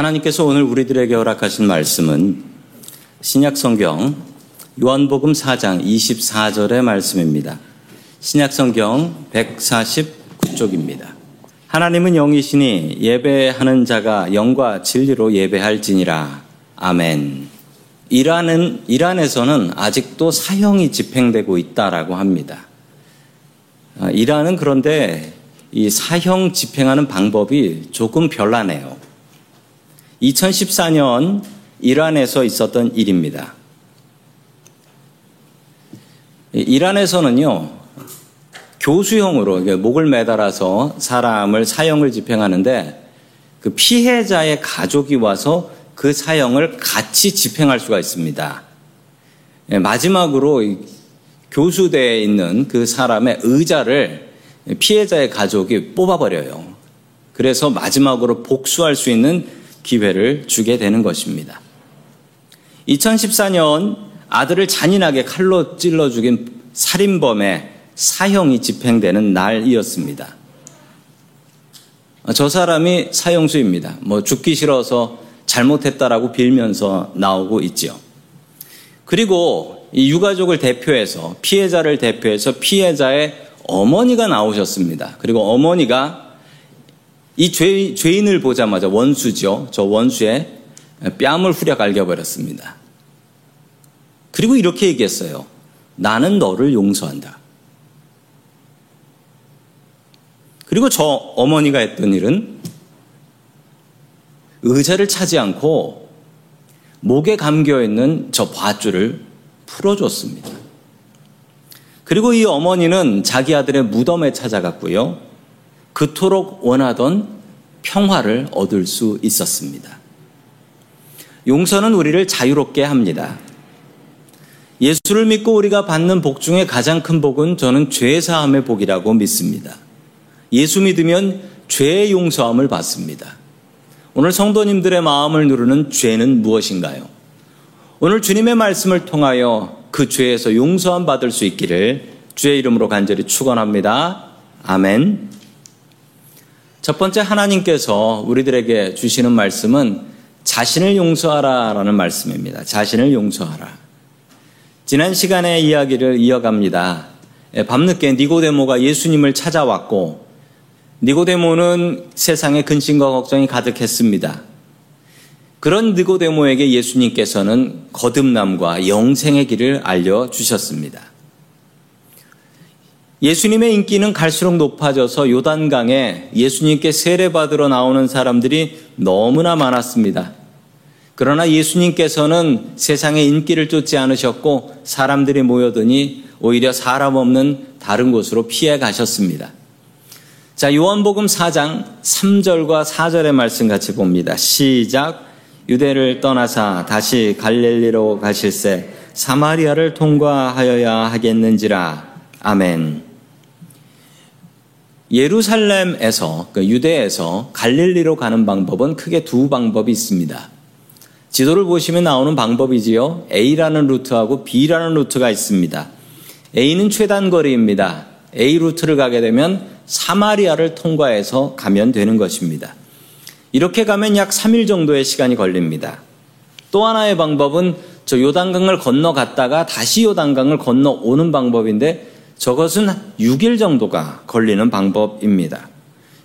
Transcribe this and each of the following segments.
하나님께서 오늘 우리들에게 허락하신 말씀은 신약 성경 요한복음 4장 24절의 말씀입니다. 신약 성경 149쪽입니다. 하나님은 영이시니 예배하는 자가 영과 진리로 예배할지니라. 아멘. 이란은, 이란에서는 아직도 사형이 집행되고 있다라고 합니다. 아, 이란은 그런데 이 사형 집행하는 방법이 조금 별나네요. 2014년 이란에서 있었던 일입니다. 이란에서는요, 교수형으로 목을 매달아서 사람을 사형을 집행하는데 그 피해자의 가족이 와서 그 사형을 같이 집행할 수가 있습니다. 예, 마지막으로 교수대에 있는 그 사람의 의자를 피해자의 가족이 뽑아버려요. 그래서 마지막으로 복수할 수 있는 기회를 주게 되는 것입니다. 2014년 아들을 잔인하게 칼로 찔러 죽인 살인범의 사형이 집행되는 날이었습니다. 저 사람이 사형수입니다. 뭐 죽기 싫어서 잘못했다라고 빌면서 나오고 있죠. 그리고 이 유가족을 대표해서 피해자를 대표해서 피해자의 어머니가 나오셨습니다. 그리고 어머니가 이 죄, 죄인을 보자마자 원수죠. 저 원수의 뺨을 후려 갈겨버렸습니다. 그리고 이렇게 얘기했어요. 나는 너를 용서한다. 그리고 저 어머니가 했던 일은 의자를 차지 않고 목에 감겨 있는 저 밧줄을 풀어줬습니다. 그리고 이 어머니는 자기 아들의 무덤에 찾아갔고요. 그토록 원하던 평화를 얻을 수 있었습니다. 용서는 우리를 자유롭게 합니다. 예수를 믿고 우리가 받는 복 중에 가장 큰 복은 저는 죄사함의 복이라고 믿습니다. 예수 믿으면 죄의 용서함을 받습니다. 오늘 성도님들의 마음을 누르는 죄는 무엇인가요? 오늘 주님의 말씀을 통하여 그 죄에서 용서함 받을 수 있기를 주의 이름으로 간절히 축원합니다. 아멘. 첫 번째 하나님께서 우리들에게 주시는 말씀은 자신을 용서하라라는 말씀입니다. 자신을 용서하라. 지난 시간의 이야기를 이어갑니다. 예, 밤늦게 니고데모가 예수님을 찾아왔고 니고데모는 세상에 근심과 걱정이 가득했습니다. 그런 니고데모에게 예수님께서는 거듭남과 영생의 길을 알려 주셨습니다. 예수님의 인기는 갈수록 높아져서 요단강에 예수님께 세례받으러 나오는 사람들이 너무나 많았습니다. 그러나 예수님께서는 세상의 인기를 쫓지 않으셨고 사람들이 모여드니 오히려 사람 없는 다른 곳으로 피해 가셨습니다. 자, 요한복음 4장 3절과 4절의 말씀 같이 봅니다. 시작. 유대를 떠나사 다시 갈릴리로 가실새 사마리아를 통과하여야 하겠는지라. 아멘. 예루살렘에서, 그 유대에서 갈릴리로 가는 방법은 크게 두 방법이 있습니다. 지도를 보시면 나오는 방법이지요. A라는 루트하고 B라는 루트가 있습니다. A는 최단 거리입니다. A 루트를 가게 되면 사마리아를 통과해서 가면 되는 것입니다. 이렇게 가면 약 3일 정도의 시간이 걸립니다. 또 하나의 방법은 저 요단강을 건너갔다가 다시 요단강을 건너오는 방법인데 저것은 6일 정도가 걸리는 방법입니다.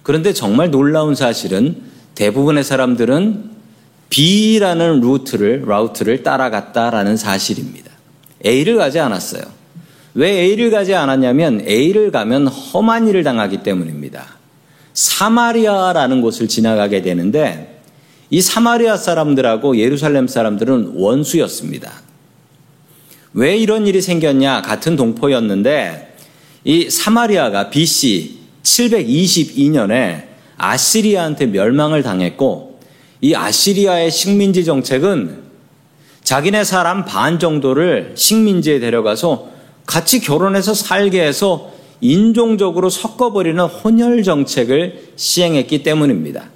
그런데 정말 놀라운 사실은 대부분의 사람들은 B라는 루트를, route를 따라갔다라는 사실입니다. A를 가지 않았어요. 왜 A를 가지 않았냐면 A를 가면 험한 일을 당하기 때문입니다. 사마리아라는 곳을 지나가게 되는데 이 사마리아 사람들하고 예루살렘 사람들은 원수였습니다. 왜 이런 일이 생겼냐? 같은 동포였는데 이 사마리아가 BC 722년에 아시리아한테 멸망을 당했고 이 아시리아의 식민지 정책은 자기네 사람 반 정도를 식민지에 데려가서 같이 결혼해서 살게 해서 인종적으로 섞어버리는 혼혈 정책을 시행했기 때문입니다.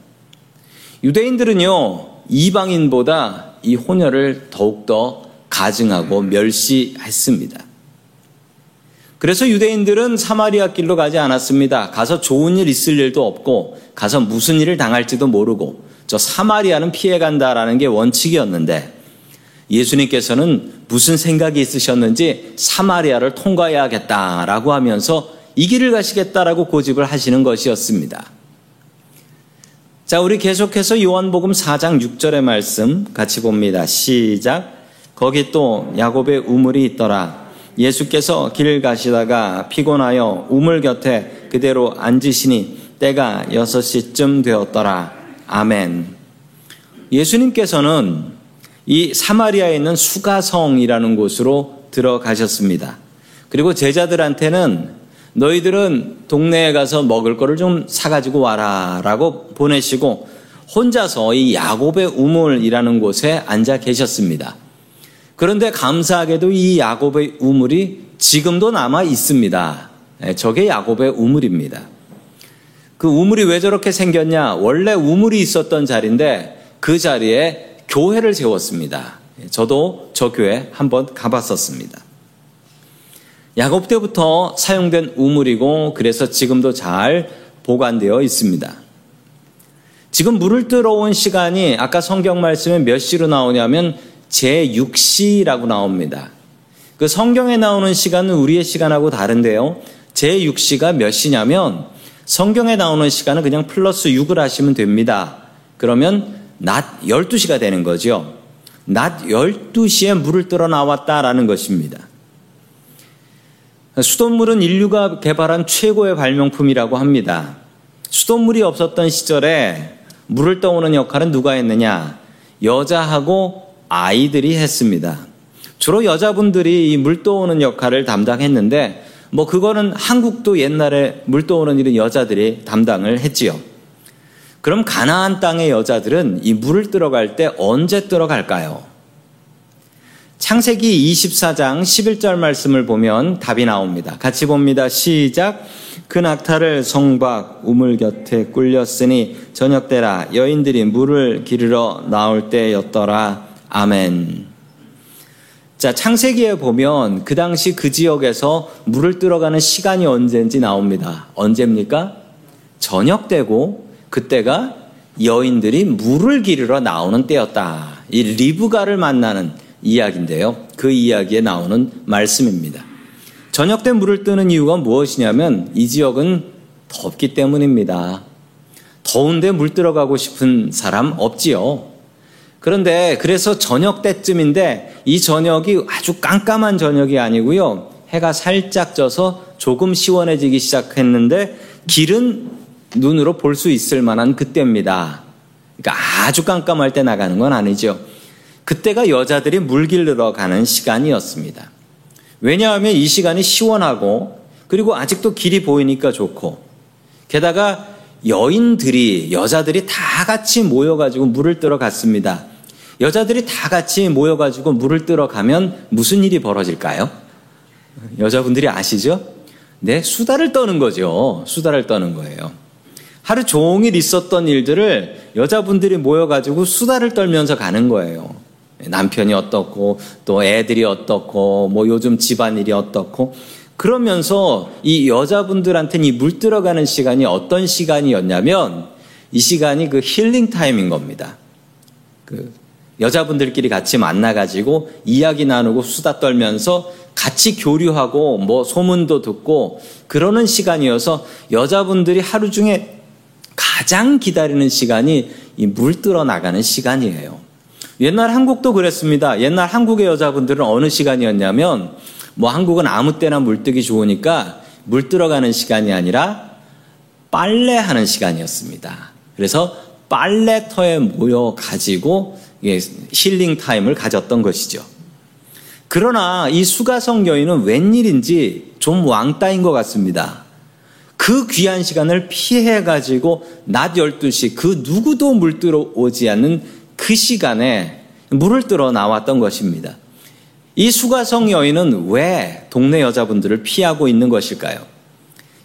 유대인들은요, 이방인보다 이 혼혈을 더욱더 가증하고 멸시했습니다. 그래서 유대인들은 사마리아 길로 가지 않았습니다. 가서 좋은 일 있을 일도 없고 가서 무슨 일을 당할지도 모르고 저 사마리아는 피해 간다라는 게 원칙이었는데 예수님께서는 무슨 생각이 있으셨는지 사마리아를 통과해야겠다라고 하면서 이 길을 가시겠다라고 고집을 하시는 것이었습니다. 자, 우리 계속해서 요한복음 4장 6절의 말씀 같이 봅니다. 시작. 거기 또 야곱의 우물이 있더라. 예수께서 길을 가시다가 피곤하여 우물 곁에 그대로 앉으시니 때가 6시쯤 되었더라. 아멘. 예수님께서는 이 사마리아에 있는 수가성이라는 곳으로 들어가셨습니다. 그리고 제자들한테는 너희들은 동네에 가서 먹을 거를 좀 사가지고 와라 라고 보내시고 혼자서 이 야곱의 우물이라는 곳에 앉아 계셨습니다. 그런데 감사하게도 이 야곱의 우물이 지금도 남아 있습니다. 네, 저게 야곱의 우물입니다. 그 우물이 왜 저렇게 생겼냐? 원래 우물이 있었던 자리인데 그 자리에 교회를 세웠습니다. 네, 저도 저 교회 한번 가봤었습니다. 야곱 때부터 사용된 우물이고 그래서 지금도 잘 보관되어 있습니다. 지금 물을 들어온 시간이 아까 성경 말씀에 몇 시로 나오냐면 제6시라고 나옵니다. 그 성경에 나오는 시간은 우리의 시간하고 다른데요. 제6시가 몇 시냐면 성경에 나오는 시간은 그냥 플러스 6을 하시면 됩니다. 그러면 낮 12시가 되는 거죠. 낮 12시에 물을 들어 나왔다라는 것입니다. 수돗물은 인류가 개발한 최고의 발명품이라고 합니다. 수돗물이 없었던 시절에 물을 떠오는 역할은 누가 했느냐? 여자하고 아이들이 했습니다. 주로 여자분들이 이 물 떠오는 역할을 담당했는데 뭐 그거는 한국도 옛날에 물 떠오는 일은 여자들이 담당을 했지요. 그럼 가나안 땅의 여자들은 이 물을 들어갈 때 언제 들어갈까요? 창세기 24장 11절 말씀을 보면 답이 나옵니다. 같이 봅니다. 시작. 그 낙타를 성박 우물 곁에 꿀렸으니 저녁 때라 여인들이 물을 기르러 나올 때였더라. 아멘. 자, 창세기에 보면 그 당시 그 지역에서 물을 들어가는 시간이 언제인지 나옵니다. 언제입니까? 저녁 때고 그때가 여인들이 물을 기르러 나오는 때였다. 이 리브가를 만나는 이야기인데요. 그 이야기에 나오는 말씀입니다. 저녁 때 물을 뜨는 이유가 무엇이냐면 이 지역은 덥기 때문입니다. 더운데 물 들어가고 싶은 사람 없지요. 그런데 그래서 저녁 때쯤인데 이 저녁이 아주 깜깜한 저녁이 아니고요. 해가 살짝 져서 조금 시원해지기 시작했는데 길은 눈으로 볼 수 있을 만한 그때입니다. 그러니까 아주 깜깜할 때 나가는 건 아니죠. 그때가 여자들이 물 길러 가는 시간이었습니다. 왜냐하면 이 시간이 시원하고 그리고 아직도 길이 보이니까 좋고 게다가 여인들이 여자들이 다 같이 모여가지고 물을 뜨러 갔습니다. 여자들이 다 같이 모여가지고 물을 뜨러 가면 무슨 일이 벌어질까요? 여자분들이 아시죠? 네, 수다를 떠는 거죠. 수다를 떠는 거예요. 하루 종일 있었던 일들을 여자분들이 모여가지고 수다를 떨면서 가는 거예요. 남편이 어떻고, 또 애들이 어떻고, 뭐 요즘 집안일이 어떻고, 그러면서 이 여자분들한테는 이 물 들어가는 시간이 어떤 시간이었냐면 이 시간이 그 힐링 타임인 겁니다. 그 여자분들끼리 같이 만나가지고 이야기 나누고 수다 떨면서 같이 교류하고 뭐 소문도 듣고 그러는 시간이어서 여자분들이 하루 중에 가장 기다리는 시간이 이물 들어 나가는 시간이에요. 옛날 한국도 그랬습니다. 옛날 한국의 여자분들은 어느 시간이었냐면 뭐 한국은 아무 때나 물 뜨기 좋으니까 물 들어가는 시간이 아니라 빨래하는 시간이었습니다. 그래서 빨래터에 모여 가지고 힐링 타임을 가졌던 것이죠. 그러나 이 수가성 여인은 웬일인지 좀 왕따인 것 같습니다. 그 귀한 시간을 피해가지고 낮 12시 그 누구도 물 들어 오지 않는 그 시간에 물을 들어 나왔던 것입니다. 이 수가성 여인은 왜 동네 여자분들을 피하고 있는 것일까요?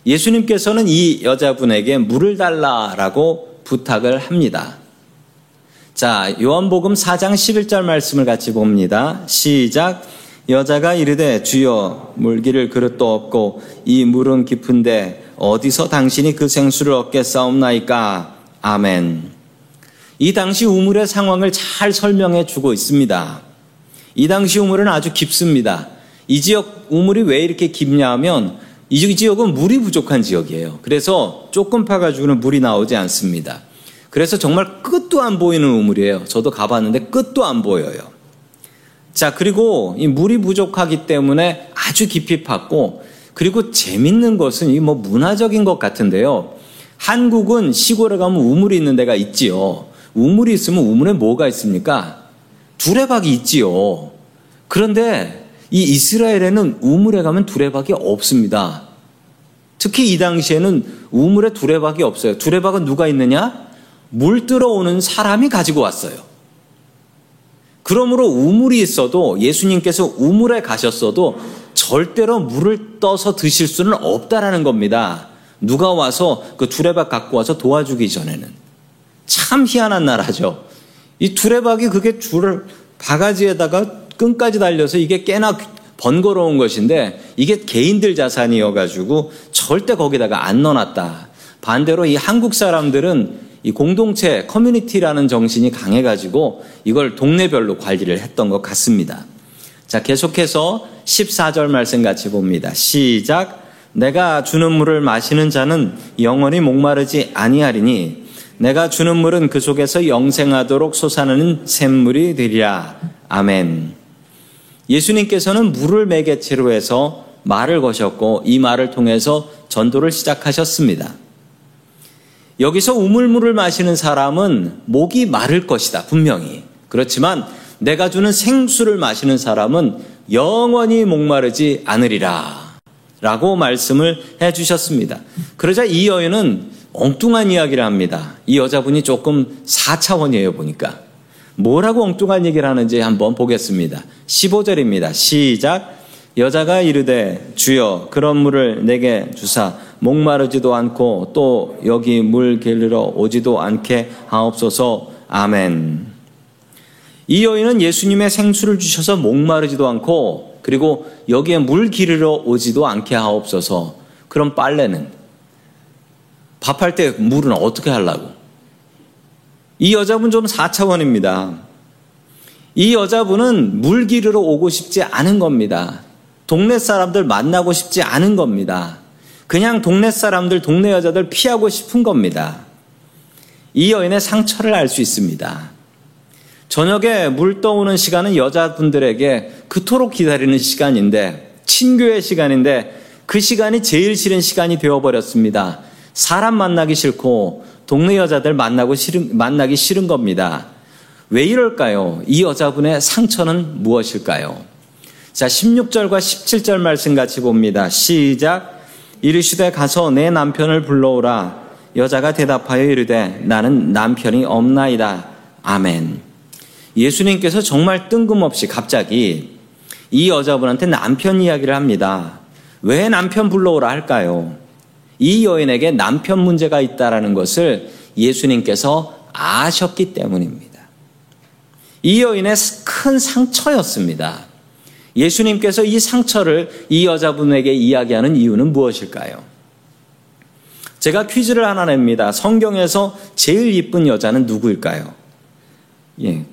예수님께서는 이 여자분에게 물을 달라라고 부탁을 합니다. 자, 요한복음 4장 11절 말씀을 같이 봅니다. 시작. 여자가 이르되 주여 물기를 그릇도 없고 이 물은 깊은데 어디서 당신이 그 생수를 얻겠사옵나이까 아멘. 이 당시 우물의 상황을 잘 설명해 주고 있습니다. 이 당시 우물은 아주 깊습니다. 이 지역 우물이 왜 이렇게 깊냐 하면 이 지역은 물이 부족한 지역이에요. 그래서 조금 파가지고는 물이 나오지 않습니다. 그래서 정말 끝도 안 보이는 우물이에요. 저도 가봤는데 끝도 안 보여요. 자, 그리고 이 물이 부족하기 때문에 아주 깊이 팠고, 그리고 재밌는 것은 이 뭐 문화적인 것 같은데요. 한국은 시골에 가면 우물이 있는 데가 있지요. 우물이 있으면 우물에 뭐가 있습니까? 두레박이 있지요. 그런데 이 이스라엘에는 우물에 가면 두레박이 없습니다. 특히 이 당시에는 우물에 두레박이 없어요. 두레박은 누가 있느냐? 물 들어오는 사람이 가지고 왔어요. 그러므로 우물이 있어도 예수님께서 우물에 가셨어도 절대로 물을 떠서 드실 수는 없다라는 겁니다. 누가 와서 그 두레박 갖고 와서 도와주기 전에는. 참 희한한 나라죠. 이 두레박이 그게 줄을 바가지에다가 끈까지 달려서 이게 꽤나 번거로운 것인데 이게 개인들 자산이어가지고 절대 거기다가 안 넣어놨다. 반대로 이 한국 사람들은 이 공동체 커뮤니티라는 정신이 강해가지고 이걸 동네별로 관리를 했던 것 같습니다. 자, 계속해서 14절 말씀 같이 봅니다. 시작. 내가 주는 물을 마시는 자는 영원히 목마르지 아니하리니 내가 주는 물은 그 속에서 영생하도록 솟아나는 샘물이 되리라. 아멘. 예수님께서는 물을 매개체로 해서 말을 거셨고 이 말을 통해서 전도를 시작하셨습니다. 여기서 우물물을 마시는 사람은 목이 마를 것이다, 분명히. 그렇지만 내가 주는 생수를 마시는 사람은 영원히 목마르지 않으리라. 라고 말씀을 해 주셨습니다. 그러자 이 여인은 엉뚱한 이야기를 합니다. 이 여자분이 조금 4차원이에요, 보니까. 뭐라고 엉뚱한 얘기를 하는지 한번 보겠습니다. 15절입니다. 시작. 여자가 이르되 주여 그런 물을 내게 주사 목마르지도 않고 또 여기 물 길르러 오지도 않게 하옵소서. 아멘. 이 여인은 예수님의 생수를 주셔서 목마르지도 않고 그리고 여기에 물 기르러 오지도 않게 하옵소서. 그럼 빨래는 밥할 때 물은 어떻게 하려고? 이 여자분 좀 4차원입니다. 이 여자분은 물 기르러 오고 싶지 않은 겁니다. 동네 사람들 만나고 싶지 않은 겁니다. 그냥 동네 사람들, 동네 여자들 피하고 싶은 겁니다. 이 여인의 상처를 알 수 있습니다. 저녁에 물 떠오는 시간은 여자분들에게 그토록 기다리는 시간인데, 친교의 시간인데, 그 시간이 제일 싫은 시간이 되어버렸습니다. 사람 만나기 싫고, 동네 여자들 만나고 싫은, 만나기 싫은 겁니다. 왜 이럴까요? 이 여자분의 상처는 무엇일까요? 자, 16절과 17절 말씀 같이 봅니다. 시작. 이르시되 가서 내 남편을 불러오라. 여자가 대답하여 이르되 나는 남편이 없나이다. 아멘. 예수님께서 정말 뜬금없이 갑자기 이 여자분한테 남편 이야기를 합니다. 왜 남편 불러오라 할까요? 이 여인에게 남편 문제가 있다라는 것을 예수님께서 아셨기 때문입니다. 이 여인의 큰 상처였습니다. 예수님께서 이 상처를 이 여자분에게 이야기하는 이유는 무엇일까요? 제가 퀴즈를 하나 냅니다. 성경에서 제일 이쁜 여자는 누구일까요? 예.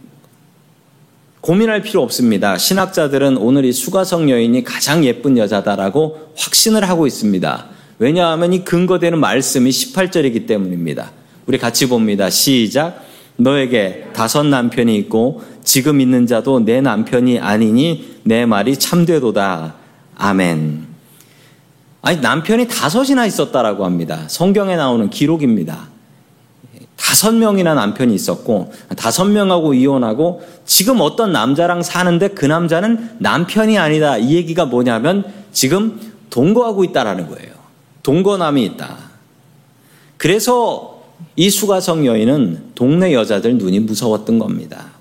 고민할 필요 없습니다. 신학자들은 오늘 이 수가성 여인이 가장 예쁜 여자다라고 확신을 하고 있습니다. 왜냐하면 이 근거되는 말씀이 18절이기 때문입니다. 우리 같이 봅니다. 시작. 너에게 다섯 남편이 있고 지금 있는 자도 내 남편이 아니니 내 말이 참되도다. 아멘. 아니, 남편이 다섯이나 있었다라고 합니다. 성경에 나오는 기록입니다. 다섯 명이나 남편이 있었고, 다섯 명하고 이혼하고, 지금 어떤 남자랑 사는데 그 남자는 남편이 아니다. 이 얘기가 뭐냐면, 지금 동거하고 있다라는 거예요. 동거남이 있다. 그래서 이 수가성 여인은 동네 여자들 눈이 무서웠던 겁니다.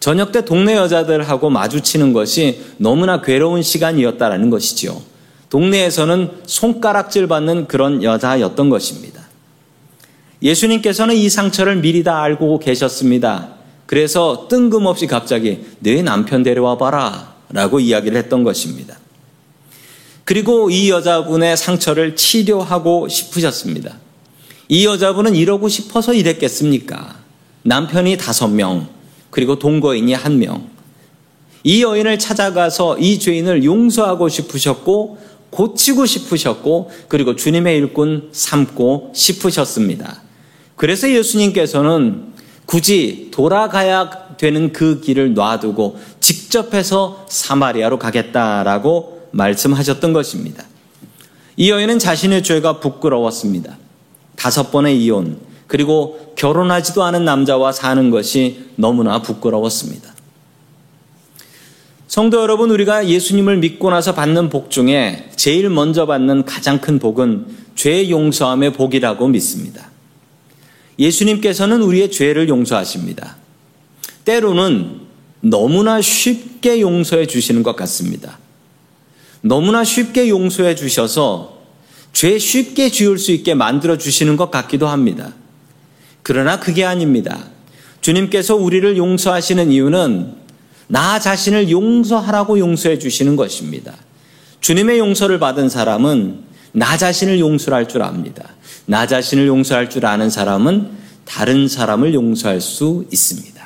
저녁 때 동네 여자들하고 마주치는 것이 너무나 괴로운 시간이었다라는 것이지요. 동네에서는 손가락질 받는 그런 여자였던 것입니다. 예수님께서는 이 상처를 미리 다 알고 계셨습니다. 그래서 뜬금없이 갑자기 내 남편 데려와 봐라 라고 이야기를 했던 것입니다. 그리고 이 여자분의 상처를 치료하고 싶으셨습니다. 이 여자분은 이러고 싶어서 이랬겠습니까? 남편이 다섯 명, 그리고 동거인이 한 명. 이 여인을 찾아가서 이 죄인을 용서하고 싶으셨고, 고치고 싶으셨고, 그리고 주님의 일꾼 삼고 싶으셨습니다. 그래서 예수님께서는 굳이 돌아가야 되는 그 길을 놔두고 직접 해서 사마리아로 가겠다라고 말씀하셨던 것입니다. 이 여인은 자신의 죄가 부끄러웠습니다. 다섯 번의 이혼, 그리고 결혼하지도 않은 남자와 사는 것이 너무나 부끄러웠습니다. 성도 여러분, 우리가 예수님을 믿고 나서 받는 복 중에 제일 먼저 받는 가장 큰 복은 죄 용서함의 복이라고 믿습니다. 예수님께서는 우리의 죄를 용서하십니다. 때로는 너무나 쉽게 용서해 주시는 것 같습니다. 너무나 쉽게 용서해 주셔서 죄 쉽게 지을 수 있게 만들어 주시는 것 같기도 합니다. 그러나 그게 아닙니다. 주님께서 우리를 용서하시는 이유는 나 자신을 용서하라고 용서해 주시는 것입니다. 주님의 용서를 받은 사람은 나 자신을 용서할 줄 압니다. 나 자신을 용서할 줄 아는 사람은 다른 사람을 용서할 수 있습니다.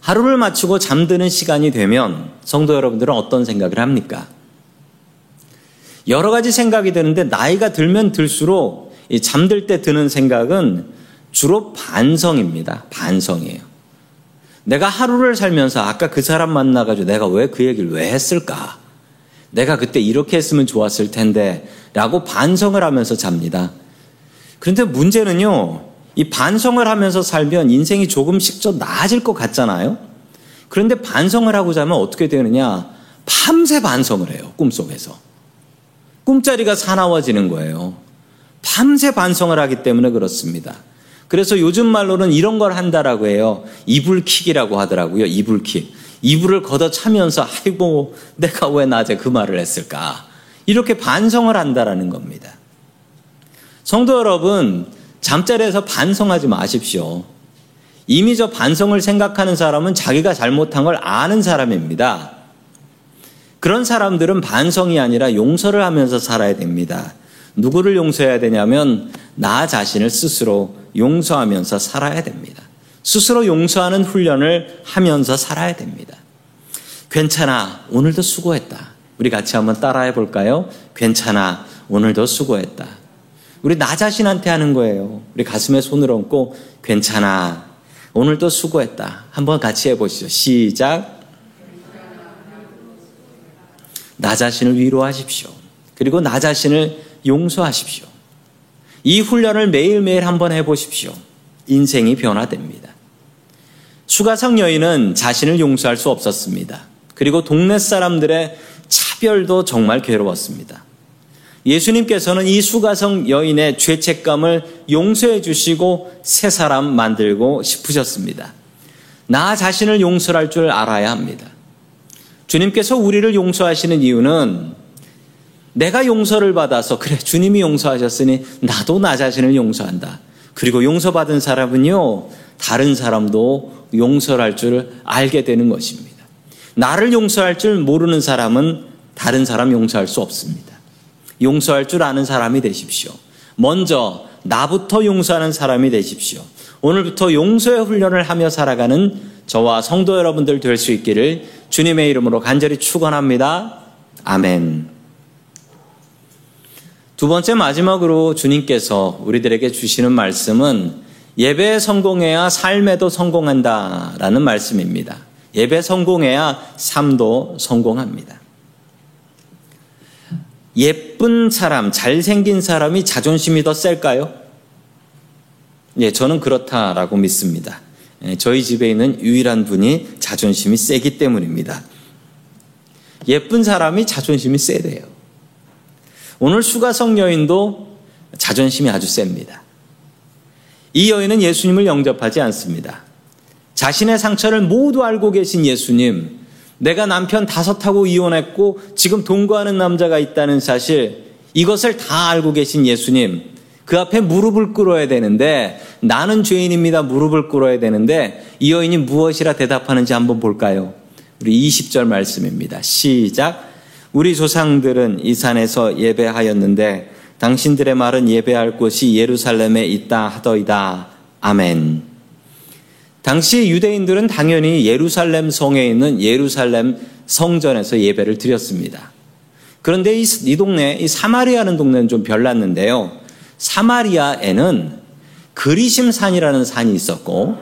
하루를 마치고 잠드는 시간이 되면 성도 여러분들은 어떤 생각을 합니까? 여러 가지 생각이 드는데 나이가 들면 들수록 잠들 때 드는 생각은 주로 반성입니다. 반성이에요. 내가 하루를 살면서 아까 그 사람 만나가지고 내가 왜 그 얘기를 왜 했을까? 내가 그때 이렇게 했으면 좋았을 텐데 라고 반성을 하면서 잡니다. 그런데 문제는요, 이 반성을 하면서 살면 인생이 조금씩 좀 나아질 것 같잖아요? 그런데 반성을 하고 자면 어떻게 되느냐? 밤새 반성을 해요, 꿈속에서. 꿈자리가 사나워지는 거예요. 밤새 반성을 하기 때문에 그렇습니다. 그래서 요즘 말로는 이런 걸 한다라고 해요. 이불킥이라고 하더라고요. 이불킥. 이불을 걷어 차면서 아이고 내가 왜 낮에 그 말을 했을까? 이렇게 반성을 한다라는 겁니다. 성도 여러분, 잠자리에서 반성하지 마십시오. 이미 저 반성을 생각하는 사람은 자기가 잘못한 걸 아는 사람입니다. 그런 사람들은 반성이 아니라 용서를 하면서 살아야 됩니다. 누구를 용서해야 되냐면 나 자신을 스스로 용서하면서 살아야 됩니다. 스스로 용서하는 훈련을 하면서 살아야 됩니다. 괜찮아. 오늘도 수고했다. 우리 같이 한번 따라해 볼까요? 괜찮아. 오늘도 수고했다. 우리 나 자신한테 하는 거예요. 우리 가슴에 손을 얹고 괜찮아. 오늘도 수고했다. 한번 같이 해 보시죠. 시작. 나 자신을 위로하십시오. 그리고 나 자신을 용서하십시오. 이 훈련을 매일매일 한번 해보십시오. 인생이 변화됩니다. 수가성 여인은 자신을 용서할 수 없었습니다. 그리고 동네 사람들의 차별도 정말 괴로웠습니다. 예수님께서는 이 수가성 여인의 죄책감을 용서해 주시고 새 사람 만들고 싶으셨습니다. 나 자신을 용서할 줄 알아야 합니다. 주님께서 우리를 용서하시는 이유는 내가 용서를 받아서 그래 주님이 용서하셨으니 나도 나 자신을 용서한다. 그리고 용서받은 사람은요 다른 사람도 용서할 줄 알게 되는 것입니다. 나를 용서할 줄 모르는 사람은 다른 사람 용서할 수 없습니다. 용서할 줄 아는 사람이 되십시오. 먼저 나부터 용서하는 사람이 되십시오. 오늘부터 용서의 훈련을 하며 살아가는 저와 성도 여러분들 될 수 있기를 주님의 이름으로 간절히 축원합니다. 아멘. 두 번째 마지막으로 주님께서 우리들에게 주시는 말씀은 예배에 성공해야 삶에도 성공한다라는 말씀입니다. 예배 성공해야 삶도 성공합니다. 예쁜 사람, 잘생긴 사람이 자존심이 더 셀까요? 예, 저는 그렇다라고 믿습니다. 예, 저희 집에 있는 유일한 분이 자존심이 세기 때문입니다. 예쁜 사람이 자존심이 세대요. 오늘 수가성 여인도 자존심이 아주 셉니다. 이 여인은 예수님을 영접하지 않습니다. 자신의 상처를 모두 알고 계신 예수님, 내가 남편 다섯하고 이혼했고 지금 동거하는 남자가 있다는 사실, 이것을 다 알고 계신 예수님, 그 앞에 무릎을 꿇어야 되는데 나는 죄인입니다. 무릎을 꿇어야 되는데 이 여인이 무엇이라 대답하는지 한번 볼까요? 우리 20절 말씀입니다. 시작. 우리 조상들은 이 산에서 예배하였는데 당신들의 말은 예배할 곳이 예루살렘에 있다 하더이다. 아멘. 당시 유대인들은 당연히 예루살렘 성에 있는 예루살렘 성전에서 예배를 드렸습니다. 그런데 이, 이 동네, 이 사마리아는 동네는 좀 별났는데요. 사마리아에는 그리심산이라는 산이 있었고,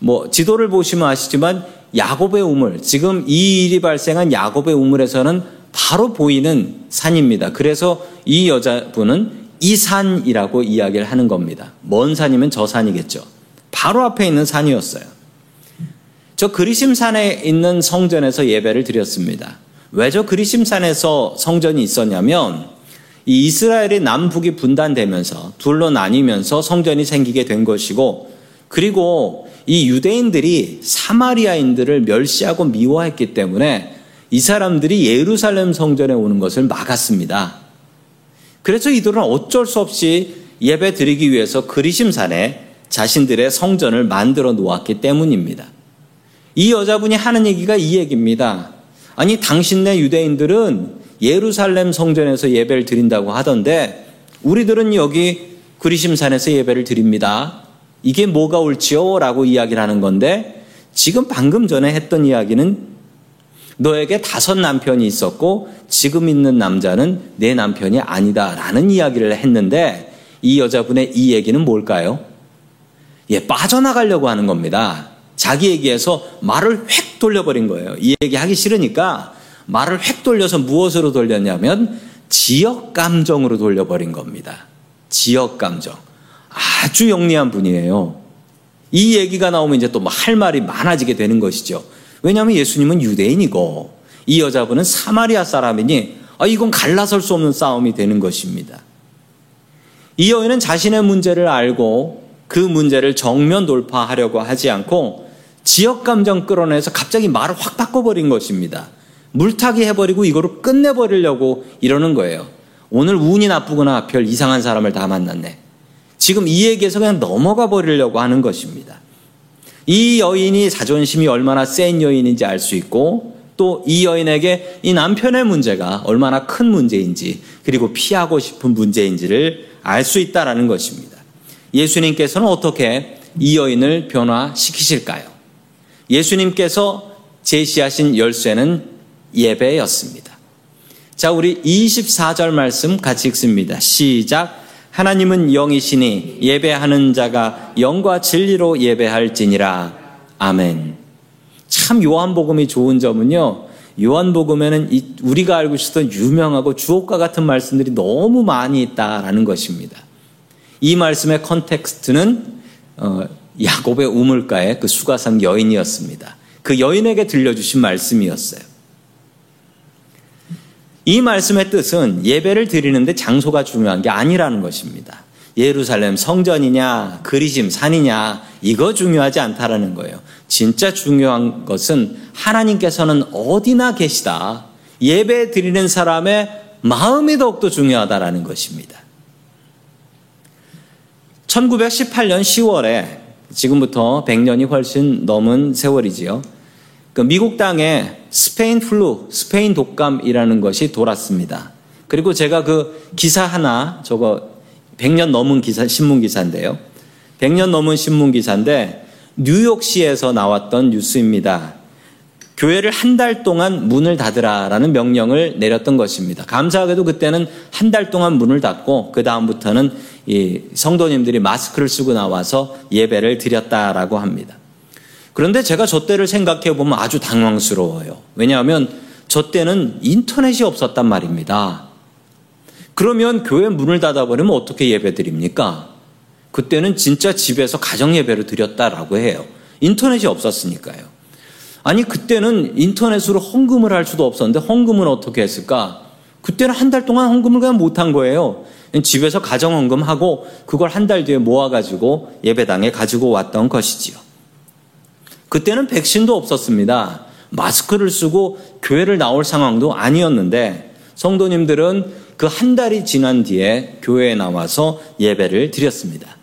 뭐, 지도를 보시면 아시지만, 야곱의 우물, 지금 이 일이 발생한 야곱의 우물에서는 바로 보이는 산입니다. 그래서 이 여자분은 이 산이라고 이야기를 하는 겁니다. 먼 산이면 저 산이겠죠. 바로 앞에 있는 산이었어요. 저 그리심산에 있는 성전에서 예배를 드렸습니다. 왜 저 그리심산에서 성전이 있었냐면 이 이스라엘의 남북이 분단되면서 둘로 나뉘면서 성전이 생기게 된 것이고 그리고 이 유대인들이 사마리아인들을 멸시하고 미워했기 때문에 이 사람들이 예루살렘 성전에 오는 것을 막았습니다. 그래서 이들은 어쩔 수 없이 예배 드리기 위해서 그리심산에 자신들의 성전을 만들어 놓았기 때문입니다. 이 여자분이 하는 얘기가 이 얘기입니다. 아니, 당신네 유대인들은 예루살렘 성전에서 예배를 드린다고 하던데, 우리들은 여기 그리심산에서 예배를 드립니다. 이게 뭐가 옳지요? 라고 이야기를 하는 건데, 지금 방금 전에 했던 이야기는 너에게 다섯 남편이 있었고, 지금 있는 남자는 내 남편이 아니다. 라는 이야기를 했는데, 이 여자분의 이 얘기는 뭘까요? 예, 빠져나가려고 하는 겁니다. 자기 얘기에서 말을 획 돌려버린 거예요. 이 얘기 하기 싫으니까 말을 획 돌려서 무엇으로 돌렸냐면 지역 감정으로 돌려버린 겁니다. 지역 감정. 아주 영리한 분이에요. 이 얘기가 나오면 이제 또뭐할 말이 많아지게 되는 것이죠. 왜냐하면 예수님은 유대인이고 이 여자분은 사마리아 사람이니 아, 이건 갈라설 수 없는 싸움이 되는 것입니다. 이 여인은 자신의 문제를 알고 그 문제를 정면 돌파하려고 하지 않고 지역 감정 끌어내서 갑자기 말을 확 바꿔버린 것입니다. 물타기 해버리고 이거로 끝내버리려고 이러는 거예요. 오늘 운이 나쁘거나 별 이상한 사람을 다 만났네. 지금 이 얘기에서 그냥 넘어가 버리려고 하는 것입니다. 이 여인이 자존심이 얼마나 센 여인인지 알 수 있고 또 이 여인에게 이 남편의 문제가 얼마나 큰 문제인지 그리고 피하고 싶은 문제인지를 알 수 있다라는 것입니다. 예수님께서는 어떻게 이 여인을 변화시키실까요? 예수님께서 제시하신 열쇠는 예배였습니다. 자, 우리 24절 말씀 같이 읽습니다. 시작. 하나님은 영이시니 예배하는 자가 영과 진리로 예배할지니라. 아멘. 참 요한복음이 좋은 점은요. 요한복음에는 우리가 알고 있었던 유명하고 주옥과 같은 말씀들이 너무 많이 있다라는 것입니다. 이 말씀의 context는 어, 야곱의 우물가의 그 수가성 여인이었습니다. 그 여인에게 들려주신 말씀이었어요. 이 말씀의 뜻은 예배를 드리는데 장소가 중요한 게 아니라는 것입니다. 예루살렘 성전이냐, 그리심 산이냐, 이거 중요하지 않다라는 거예요. 진짜 중요한 것은 하나님께서는 어디나 계시다. 예배 드리는 사람의 마음이 더욱더 중요하다라는 것입니다. 1918년 10월에 지금부터 100년이 훨씬 넘은 세월이지요. 그 미국 땅에 스페인 flu, 스페인 독감이라는 것이 돌았습니다. 그리고 제가 그 기사 하나, 저거 100년 넘은 기사, 신문 기사인데요. 100년 넘은 신문 기사인데 뉴욕시에서 나왔던 뉴스입니다. 교회를 한 달 동안 문을 닫으라라는 명령을 내렸던 것입니다. 감사하게도 그때는 한 달 동안 문을 닫고 그 다음부터는 이 성도님들이 마스크를 쓰고 나와서 예배를 드렸다라고 합니다. 그런데 제가 저 때를 생각해 보면 아주 당황스러워요. 왜냐하면 저 때는 인터넷이 없었단 말입니다. 그러면 교회 문을 닫아버리면 어떻게 예배 드립니까? 그때는 진짜 집에서 가정 예배를 드렸다라고 해요. 인터넷이 없었으니까요. 아니 그때는 인터넷으로 헌금을 할 수도 없었는데 헌금은 어떻게 했을까? 그때는 한 달 동안 헌금을 그냥 못한 거예요. 집에서 가정 헌금하고 그걸 한 달 뒤에 모아가지고 예배당에 가지고 왔던 것이지요. 그때는 백신도 없었습니다. 마스크를 쓰고 교회를 나올 상황도 아니었는데 성도님들은 그 한 달이 지난 뒤에 교회에 나와서 예배를 드렸습니다.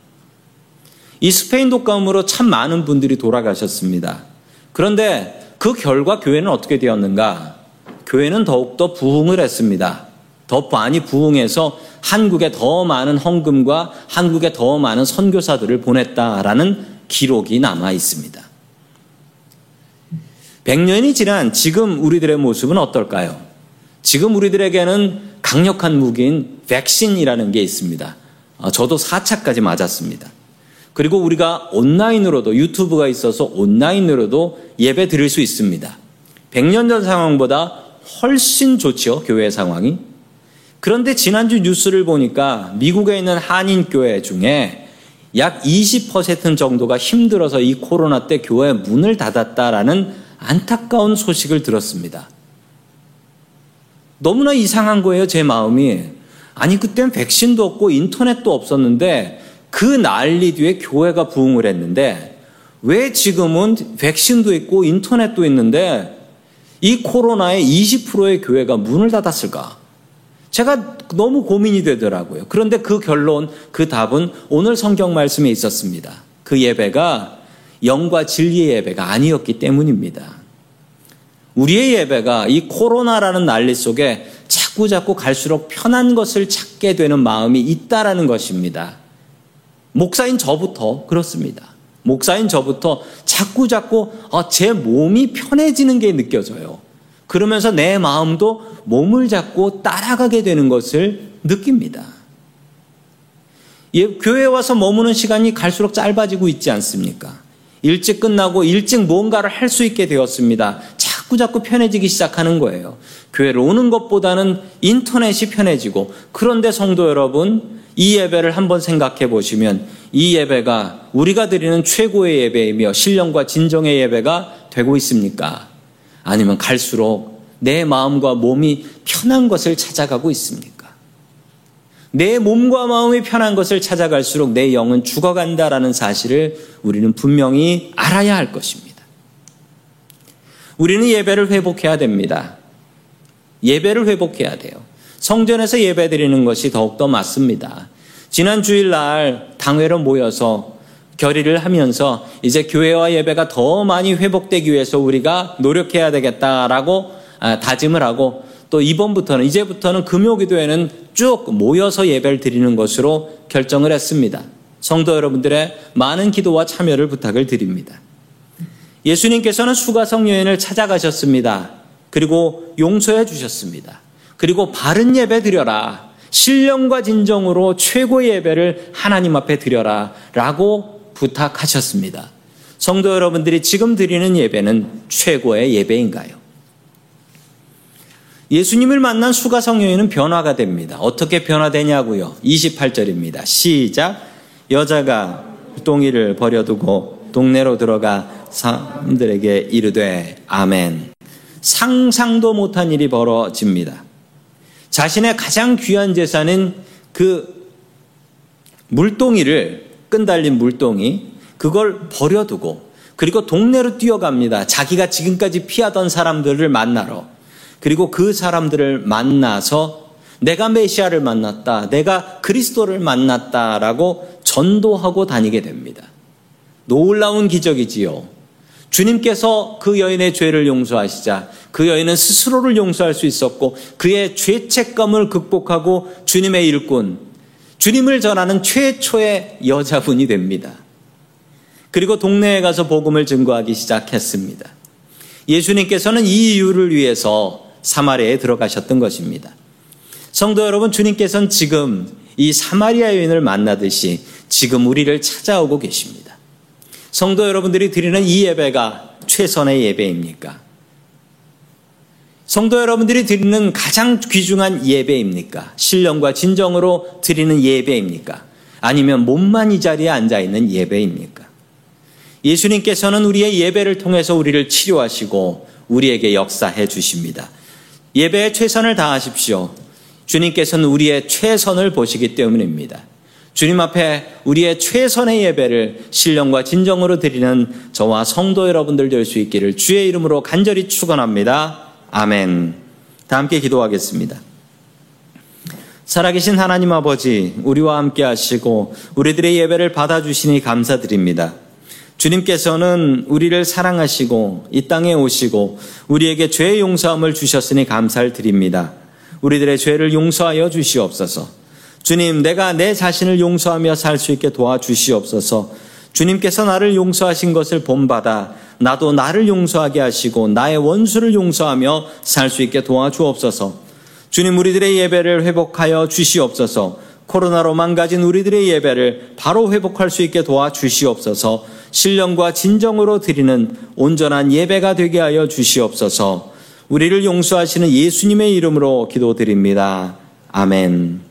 이 스페인 독감으로 참 많은 분들이 돌아가셨습니다. 그런데 그 결과 교회는 어떻게 되었는가? 교회는 더욱더 부흥을 했습니다. 더 많이 부흥해서 한국에 더 많은 헌금과 한국에 더 많은 선교사들을 보냈다라는 기록이 남아 있습니다. 100년이 지난 지금 우리들의 모습은 어떨까요? 지금 우리들에게는 강력한 무기인 백신이라는 게 있습니다. 아, 저도 4차까지 맞았습니다. 그리고 우리가 온라인으로도 유튜브가 있어서 온라인으로도 예배 드릴 수 있습니다. 100년 전 상황보다 훨씬 좋죠, 교회 상황이. 그런데 지난주 뉴스를 보니까 미국에 있는 한인교회 중에 약 20% 정도가 힘들어서 이 코로나 때 교회 문을 닫았다라는 안타까운 소식을 들었습니다. 너무나 이상한 거예요, 제 마음이. 아니, 그땐 백신도 없고 인터넷도 없었는데 그 난리 뒤에 교회가 부흥을 했는데 왜 지금은 백신도 있고 인터넷도 있는데 이 코로나에 20%의 교회가 문을 닫았을까? 제가 너무 고민이 되더라고요. 그런데 그 결론, 그 답은 오늘 성경 말씀에 있었습니다. 그 예배가 영과 진리의 예배가 아니었기 때문입니다. 우리의 예배가 이 코로나라는 난리 속에 자꾸 자꾸 갈수록 편한 것을 찾게 되는 마음이 있다라는 것입니다. 목사인 저부터 그렇습니다. 목사인 저부터 자꾸 자꾸 어, 제 몸이 편해지는 게 느껴져요. 그러면서 내 마음도 몸을 잡고 따라가게 되는 것을 느낍니다. 예, 교회에 와서 머무는 시간이 갈수록 짧아지고 있지 않습니까? 일찍 끝나고 일찍 뭔가를 할 수 있게 되었습니다. 자꾸 자꾸 편해지기 시작하는 거예요. 교회로 오는 것보다는 인터넷이 편해지고 그런데 성도 여러분 이 예배를 한번 생각해 보시면 이 예배가 우리가 드리는 최고의 예배이며 신령과 진정의 예배가 되고 있습니까? 아니면 갈수록 내 마음과 몸이 편한 것을 찾아가고 있습니까? 내 몸과 마음이 편한 것을 찾아갈수록 내 영은 죽어간다라는 사실을 우리는 분명히 알아야 할 것입니다. 우리는 예배를 회복해야 됩니다. 예배를 회복해야 돼요. 성전에서 예배 드리는 것이 더욱더 맞습니다. 지난 주일날 당회로 모여서 결의를 하면서 이제 교회와 예배가 더 많이 회복되기 위해서 우리가 노력해야 되겠다라고 아, 다짐을 하고 또 이번부터는 이제부터는 금요기도에는 쭉 모여서 예배를 드리는 것으로 결정을 했습니다. 성도 여러분들의 많은 기도와 참여를 부탁을 드립니다. 예수님께서는 수가성 여인을 찾아가셨습니다. 그리고 용서해 주셨습니다. 그리고 바른 예배 드려라. 신령과 진정으로 최고의 예배를 하나님 앞에 드려라. 라고 부탁하셨습니다. 성도 여러분들이 지금 드리는 예배는 최고의 예배인가요? 예수님을 만난 수가성 여인은 변화가 됩니다. 어떻게 변화되냐고요? 28절입니다. 시작. 여자가 똥이를 버려두고 동네로 들어가 사람들에게 이르되 아멘. 상상도 못한 일이 벌어집니다. 자신의 가장 귀한 재산은 그 물동이를 끈달린 물동이 그걸 버려두고 그리고 동네로 뛰어갑니다. 자기가 지금까지 피하던 사람들을 만나러 그리고 그 사람들을 만나서 내가 메시아를 만났다. 내가 그리스도를 만났다라고 전도하고 다니게 됩니다. 놀라운 기적이지요. 주님께서 그 여인의 죄를 용서하시자 그 여인은 스스로를 용서할 수 있었고 그의 죄책감을 극복하고 주님의 일꾼, 주님을 전하는 최초의 여자분이 됩니다. 그리고 동네에 가서 복음을 증거하기 시작했습니다. 예수님께서는 이 이유를 위해서 사마리아에 들어가셨던 것입니다. 성도 여러분, 주님께서는 지금 이 사마리아 여인을 만나듯이 지금 우리를 찾아오고 계십니다. 성도 여러분들이 드리는 이 예배가 최선의 예배입니까? 성도 여러분들이 드리는 가장 귀중한 예배입니까? 신령과 진정으로 드리는 예배입니까? 아니면 몸만 이 자리에 앉아 있는 예배입니까? 예수님께서는 우리의 예배를 통해서 우리를 치료하시고 우리에게 역사해 주십니다. 예배에 최선을 다하십시오. 주님께서는 우리의 최선을 보시기 때문입니다. 주님 앞에 우리의 최선의 예배를 신령과 진정으로 드리는 저와 성도 여러분들 될 수 있기를 주의 이름으로 간절히 축원합니다. 아멘. 다 함께 기도하겠습니다. 살아계신 하나님 아버지, 우리와 함께 하시고 우리들의 예배를 받아주시니 감사드립니다. 주님께서는 우리를 사랑하시고 이 땅에 오시고 우리에게 죄의 용서함을 주셨으니 감사를 드립니다. 우리들의 죄를 용서하여 주시옵소서. 주님, 내가 내 자신을 용서하며 살 수 있게 도와주시옵소서. 주님께서 나를 용서하신 것을 본받아 나도 나를 용서하게 하시고 나의 원수를 용서하며 살 수 있게 도와주옵소서. 주님, 우리들의 예배를 회복하여 주시옵소서. 코로나로 망가진 우리들의 예배를 바로 회복할 수 있게 도와 주시옵소서. 신령과 진정으로 드리는 온전한 예배가 되게 하여 주시옵소서. 우리를 용서하시는 예수님의 이름으로 기도드립니다. 아멘.